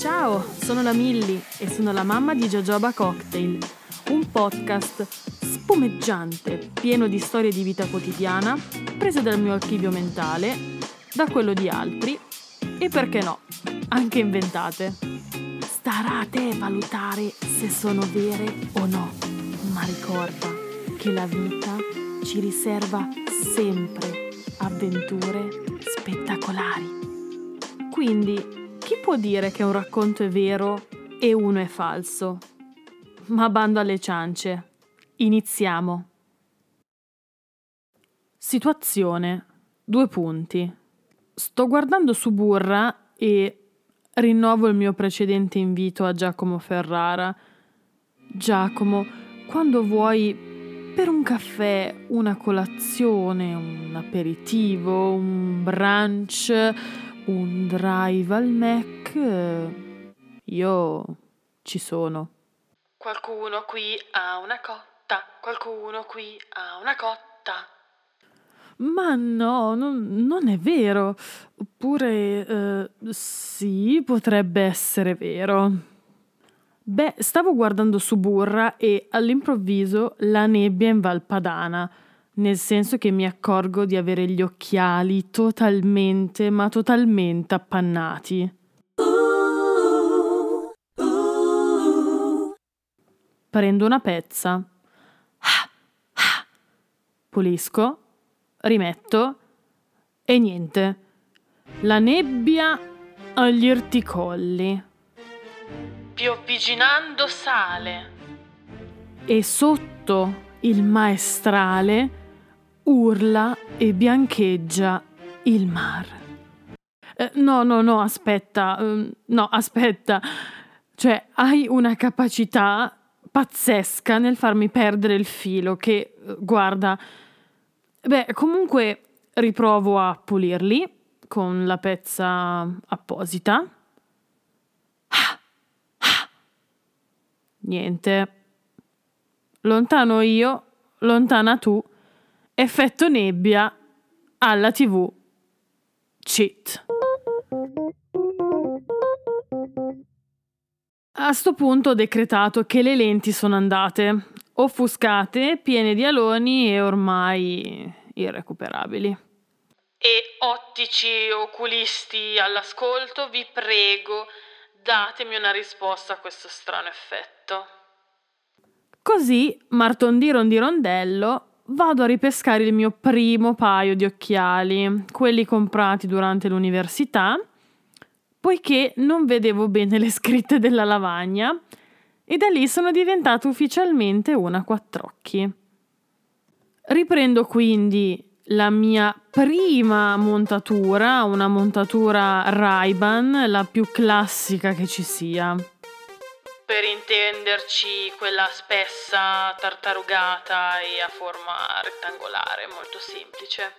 Ciao, sono la Milly e sono la mamma di Jojoba Cocktail, un podcast spumeggiante, pieno di storie di vita quotidiana, prese dal mio archivio mentale, da quello di altri e perché no, anche inventate. Starà a te valutare se sono vere o no, ma ricorda che la vita ci riserva sempre avventure spettacolari. Quindi chi può dire che un racconto è vero e uno è falso? Ma bando alle ciance. Iniziamo. Situazione. Due punti. Sto guardando su Burra e rinnovo il mio precedente invito a Giacomo Ferrara. Giacomo, quando vuoi per un caffè, una colazione, un aperitivo, un brunch, un drive al Mac, io ci sono. Qualcuno qui ha una cotta, qualcuno qui ha una cotta. Ma no, non, non è vero. Oppure eh, sì, potrebbe essere vero. Beh, stavo guardando su Burra e all'improvviso la nebbia in Valpadana nel senso che mi accorgo di avere gli occhiali totalmente, ma totalmente appannati. Prendo una pezza, pulisco, rimetto e niente. La nebbia agli articolli. Piovviginando sale. E sotto il maestrale urla e biancheggia il mar. Eh, no, no, no, aspetta, um, no, aspetta. Cioè, hai una capacità pazzesca nel farmi perdere il filo che, guarda, beh, comunque riprovo a pulirli con la pezza apposita. Niente. Lontano io, lontana tu Effetto nebbia alla TV. Cheat. A sto punto ho decretato che le lenti sono andate, offuscate, piene di aloni e ormai irrecuperabili. E ottici oculisti all'ascolto, vi prego, datemi una risposta a questo strano effetto. Così, Martondi Rondirondello vado a ripescare il mio primo paio di occhiali, quelli comprati durante l'università, poiché non vedevo bene le scritte della lavagna e da lì sono diventato ufficialmente una quattrocchi. Riprendo quindi la mia prima montatura, una montatura Ray-Ban, la più classica che ci sia. Per intenderci, quella spessa, tartarugata e a forma rettangolare, molto semplice.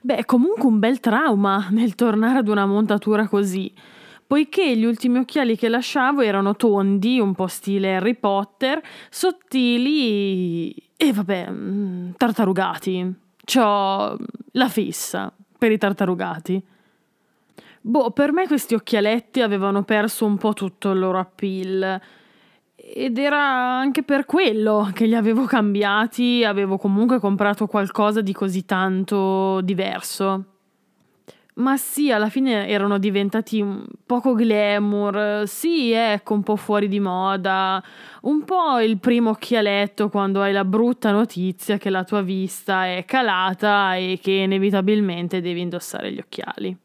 Beh, comunque un bel trauma nel tornare ad una montatura così, poiché gli ultimi occhiali che lasciavo erano tondi, un po' stile Harry Potter, sottili e vabbè, mm, tartarugati. C'ho la fissa per i tartarugati. Boh, per me questi occhialetti avevano perso un po' tutto il loro appeal. Ed era anche per quello che li avevo cambiati, avevo comunque comprato qualcosa di così tanto diverso. Ma sì, alla fine erano diventati poco glamour, sì, ecco, un po' fuori di moda, un po' il primo occhialetto quando hai la brutta notizia che la tua vista è calata e che inevitabilmente devi indossare gli occhiali.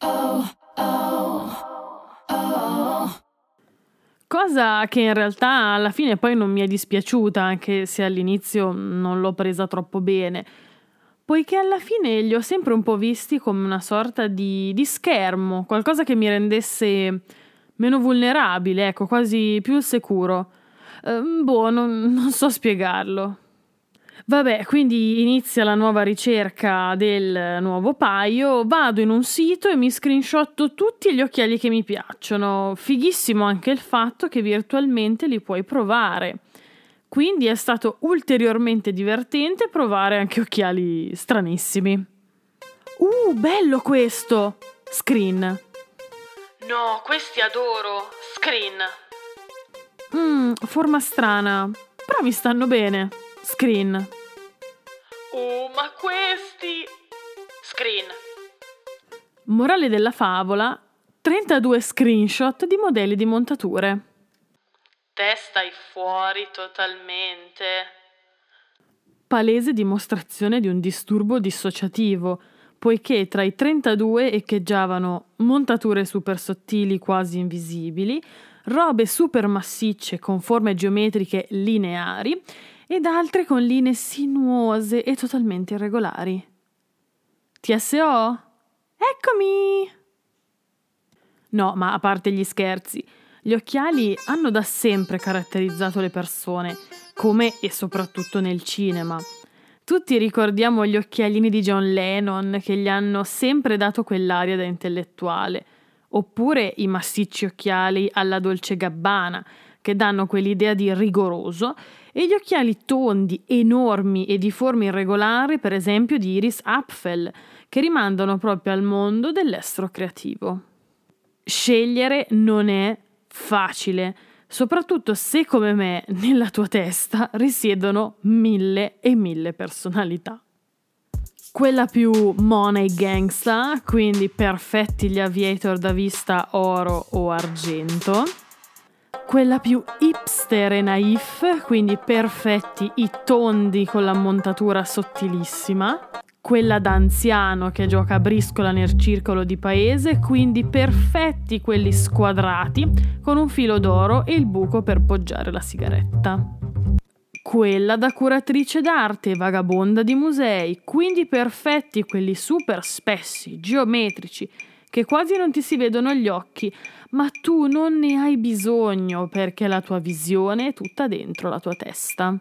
Oh, oh, oh. Cosa che in realtà alla fine poi non mi è dispiaciuta, anche se all'inizio non l'ho presa troppo bene, poiché alla fine li ho sempre un po' visti come una sorta di, di schermo, qualcosa che mi rendesse meno vulnerabile, ecco, quasi più sicuro. Eh, boh, non, non so spiegarlo. Vabbè, quindi inizia la nuova ricerca del nuovo paio, vado in un sito e mi screenshotto tutti gli occhiali che mi piacciono. Fighissimo anche il fatto che virtualmente li puoi provare. Quindi è stato ulteriormente divertente provare anche occhiali stranissimi. Uh, bello questo! Screen. No, questi adoro. Screen. Mmm, forma strana. Però mi stanno bene. Screen. Oh, ma questi... Screen. Morale della favola, 32 screenshot di modelli di montature. Te stai fuori totalmente. Palese dimostrazione di un disturbo dissociativo, poiché tra i 32 echeggiavano montature super sottili quasi invisibili, robe super massicce con forme geometriche lineari ed altre con linee sinuose e totalmente irregolari. TSO? Eccomi! No, ma a parte gli scherzi, gli occhiali hanno da sempre caratterizzato le persone, come e soprattutto nel cinema. Tutti ricordiamo gli occhialini di John Lennon che gli hanno sempre dato quell'aria da intellettuale, oppure i massicci occhiali alla Dolce Gabbana, che danno quell'idea di rigoroso, e gli occhiali tondi, enormi e di forma irregolare, per esempio di Iris Apfel, che rimandano proprio al mondo dell'estro creativo. Scegliere non è facile, soprattutto se come me nella tua testa risiedono mille e mille personalità. Quella più money gangsta, quindi perfetti gli aviator da vista oro o argento. Quella più hipster e naif, quindi perfetti i tondi con la montatura sottilissima quella da anziano che gioca a briscola nel circolo di paese, quindi perfetti quelli squadrati con un filo d'oro e il buco per poggiare la sigaretta. Quella da curatrice d'arte e vagabonda di musei, quindi perfetti quelli super spessi, geometrici, che quasi non ti si vedono gli occhi, ma tu non ne hai bisogno perché la tua visione è tutta dentro la tua testa.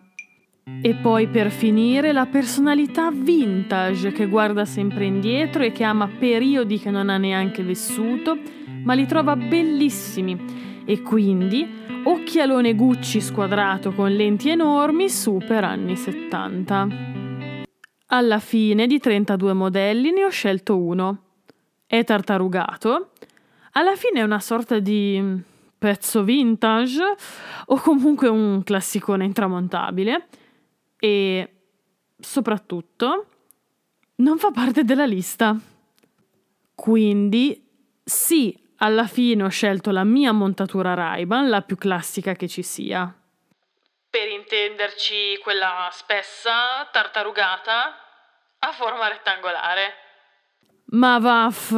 E poi per finire la personalità vintage che guarda sempre indietro e che ama periodi che non ha neanche vissuto, ma li trova bellissimi e quindi occhialone Gucci squadrato con lenti enormi super anni 70. Alla fine di 32 modelli ne ho scelto uno. È tartarugato. Alla fine è una sorta di pezzo vintage o comunque un classicone intramontabile e soprattutto non fa parte della lista. Quindi sì, alla fine ho scelto la mia montatura ray la più classica che ci sia. Per intenderci quella spessa, tartarugata, a forma rettangolare. Ma vaff...